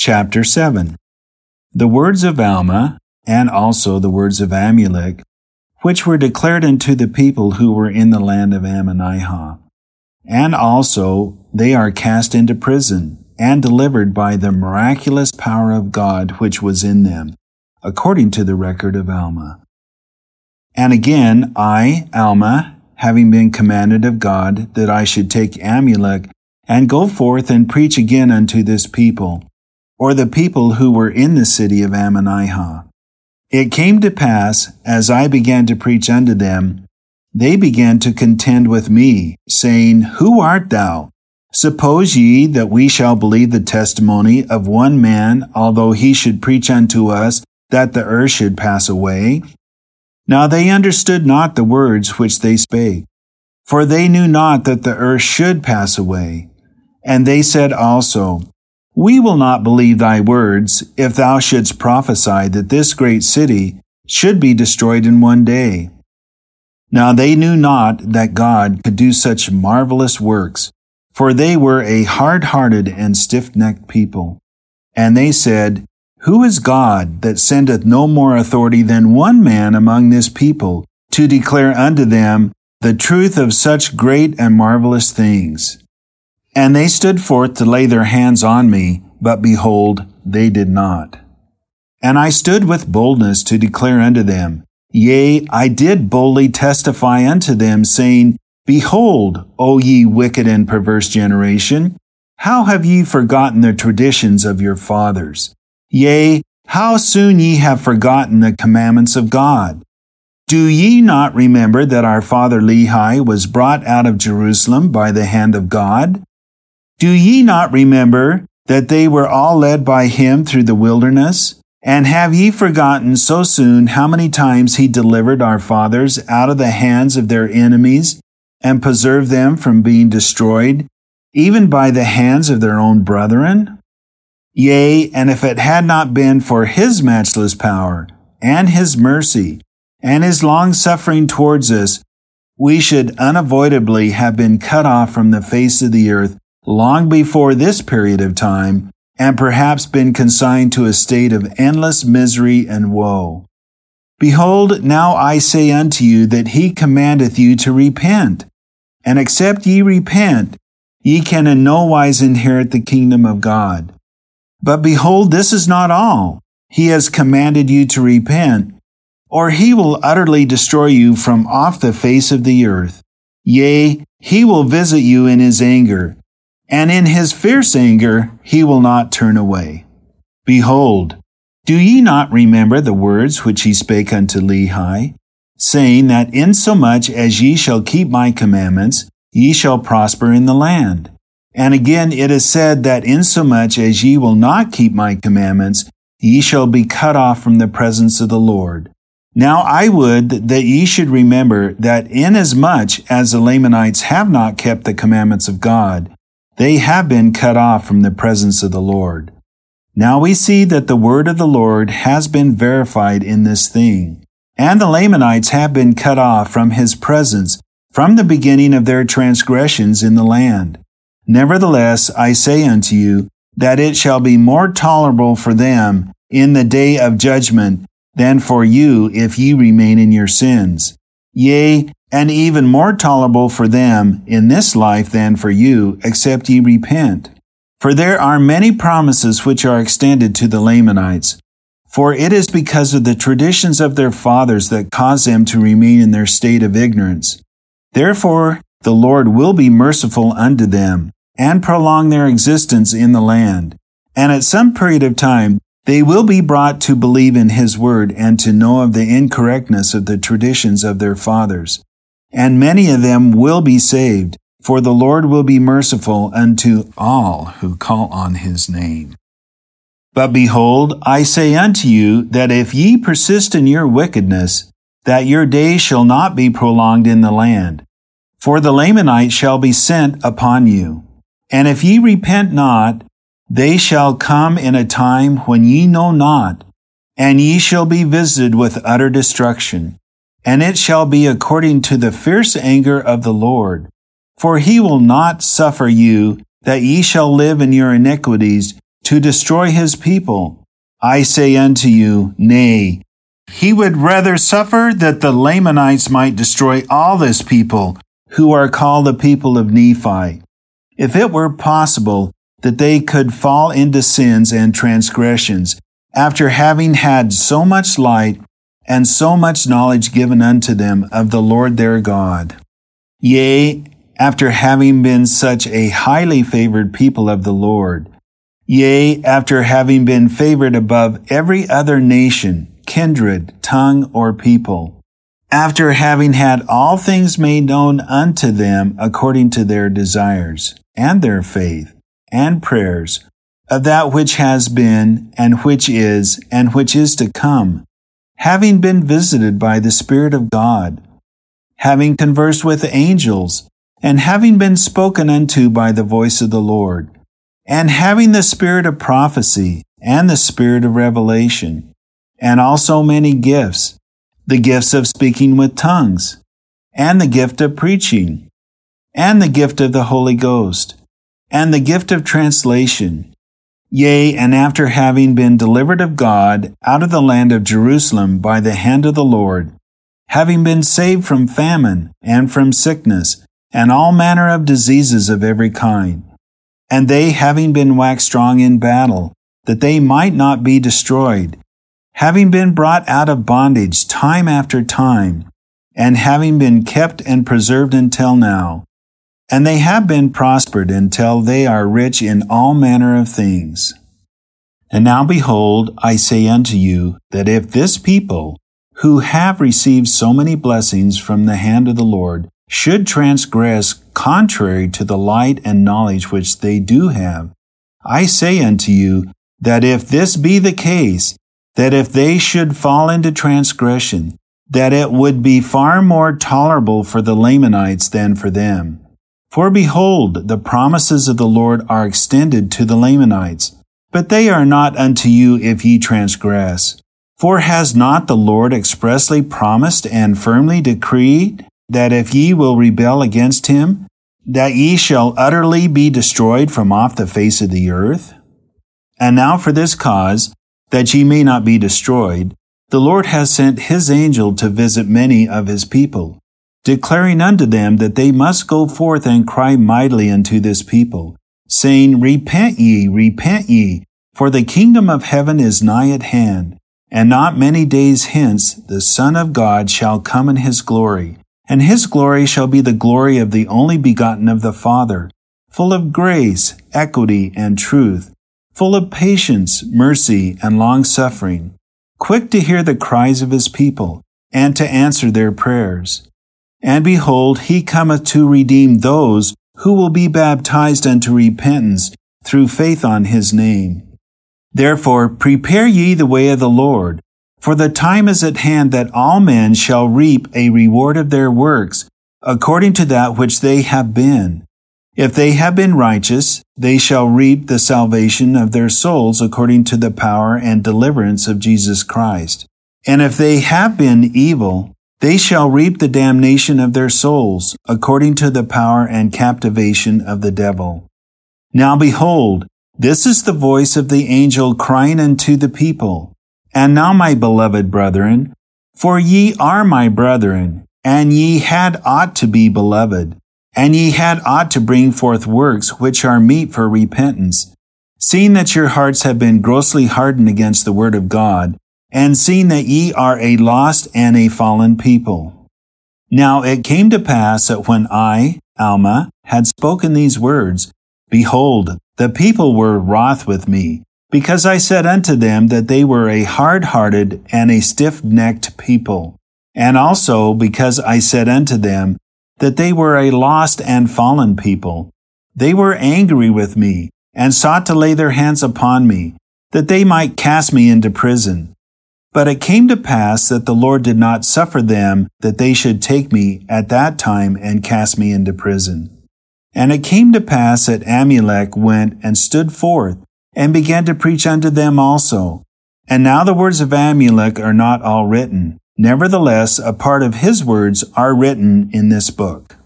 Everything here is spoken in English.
Chapter 7 The words of Alma, and also the words of Amulek, which were declared unto the people who were in the land of Ammonihah. And also they are cast into prison, and delivered by the miraculous power of God which was in them, according to the record of Alma. And again, I, Alma, having been commanded of God that I should take Amulek and go forth and preach again unto this people, or the people who were in the city of Ammonihah. It came to pass, as I began to preach unto them, they began to contend with me, saying, Who art thou? Suppose ye that we shall believe the testimony of one man, although he should preach unto us that the earth should pass away? Now they understood not the words which they spake, for they knew not that the earth should pass away. And they said also, We will not believe thy words, if thou shouldst prophesy that this great city should be destroyed in one day. Now they knew not that God could do such marvelous works, for they were a hard hearted and stiff necked people. And they said, Who is God that sendeth no more authority than one man among this people to declare unto them the truth of such great and marvelous things? And they stood forth to lay their hands on me, but behold, they did not. And I stood with boldness to declare unto them, Yea, I did boldly testify unto them, saying, Behold, O ye wicked and perverse generation, how have ye forgotten the traditions of your fathers? Yea, how soon ye have forgotten the commandments of God? Do ye not remember that our father Lehi was brought out of Jerusalem by the hand of God? Do ye not remember that they were all led by him through the wilderness? And have ye forgotten so soon how many times he delivered our fathers out of the hands of their enemies and preserved them from being destroyed, even by the hands of their own brethren? Yea, and if it had not been for his matchless power, and his mercy, and his long suffering towards us, we should unavoidably have been cut off from the face of the earth long before this period of time, and perhaps been consigned to a state of endless misery and woe. Behold, now I say unto you that he commandeth you to repent. And except ye repent, ye can in no wise inherit the kingdom of God. But behold, this is not all. He has commanded you to repent, or he will utterly destroy you from off the face of the earth. Yea, he will visit you in his anger, and in his fierce anger he will not turn away. Behold, do ye not remember the words which he spake unto Lehi, saying that insomuch as ye shall keep my commandments, ye shall prosper in the land? And again it is said that insomuch as ye will not keep my commandments, ye shall be cut off from the presence of the Lord. Now I would that ye should remember that inasmuch as the Lamanites have not kept the commandments of God, they have been cut off from the presence of the Lord. Now we see that the word of the Lord has been verified in this thing, and the Lamanites have been cut off from his presence from the beginning of their transgressions in the land. Nevertheless, I say unto you that it shall be more tolerable for them in the day of judgment than for you if ye remain in your sins. Yea, and even more tolerable for them in this life than for you, except ye repent. For there are many promises which are extended to the Lamanites. For it is because of the traditions of their fathers that cause them to remain in their state of ignorance. Therefore, the Lord will be merciful unto them, and prolong their existence in the land. And at some period of time, they will be brought to believe in His word and to know of the incorrectness of the traditions of their fathers. And many of them will be saved, for the Lord will be merciful unto all who call on his name. But behold, I say unto you that if ye persist in your wickedness, that your days shall not be prolonged in the land. For the Lamanites shall be sent upon you. And if ye repent not, they shall come in a time when ye know not, and ye shall be visited with utter destruction. And it shall be according to the fierce anger of the Lord for he will not suffer you that ye shall live in your iniquities to destroy his people? I say unto you, Nay. He would rather suffer that the Lamanites might destroy all this people, who are called the people of Nephi. If it were possible that they could fall into sins and transgressions, after having had so much light and so much knowledge given unto them of the Lord their God. Yea, after having been such a highly favored people of the Lord, Yea, after having been favored above every other nation, kindred, tongue, or people, after having had all things made known unto them according to their desires, and their faith, and prayers, of that which has been, and which is, and which is to come, having been visited by the Spirit of God, having conversed with angels, and having been spoken unto by the voice of the Lord, and having the spirit of prophecy and the spirit of revelation, and also many gifts, the gifts of speaking with tongues, and the gift of preaching, and the gift of the Holy Ghost, and the gift of translation. Yea, and after having been delivered of God out of the land of Jerusalem by the hand of the Lord, having been saved from famine and from sickness, and all manner of diseases of every kind, and they having been waxed strong in battle, that they might not be destroyed, having been brought out of bondage time after time, and having been kept and preserved until now. And they have been prospered until they are rich in all manner of things. And now behold, I say unto you, that if this people, who have received so many blessings from the hand of the Lord, should transgress contrary to the light and knowledge which they do have. I say unto you that if this be the case, that if they should fall into transgression, that it would be far more tolerable for the Lamanites than for them. For behold, the promises of the Lord are extended to the Lamanites, but they are not unto you if ye transgress. For has not the Lord expressly promised and firmly decreed that if ye will rebel against him, that ye shall utterly be destroyed from off the face of the earth? And now for this cause, that ye may not be destroyed, the Lord has sent his angel to visit many of his people, declaring unto them that they must go forth and cry mightily unto this people, saying, Repent ye, repent ye, for the kingdom of heaven is nigh at hand, and not many days hence the Son of God shall come in his glory and his glory shall be the glory of the only begotten of the Father, full of grace, equity, and truth, full of patience, mercy, and long suffering, quick to hear the cries of his people, and to answer their prayers. And behold, he cometh to redeem those who will be baptized unto repentance through faith on his name. Therefore, prepare ye the way of the Lord. For the time is at hand that all men shall reap a reward of their works, according to that which they have been. If they have been righteous, they shall reap the salvation of their souls according to the power and deliverance of Jesus Christ. And if they have been evil, they shall reap the damnation of their souls according to the power and captivation of the devil. Now behold, this is the voice of the angel crying unto the people. And now, my beloved brethren, for ye are my brethren, and ye had ought to be beloved, and ye had ought to bring forth works which are meet for repentance, seeing that your hearts have been grossly hardened against the word of God, and seeing that ye are a lost and a fallen people. Now it came to pass that when I, Alma, had spoken these words, behold, the people were wroth with me, because I said unto them that they were a hard hearted and a stiff necked people, and also because I said unto them that they were a lost and fallen people. They were angry with me, and sought to lay their hands upon me, that they might cast me into prison. But it came to pass that the Lord did not suffer them that they should take me at that time and cast me into prison. And it came to pass that Amulek went and stood forth and began to preach unto them also. And now the words of Amulek are not all written. Nevertheless, a part of his words are written in this book.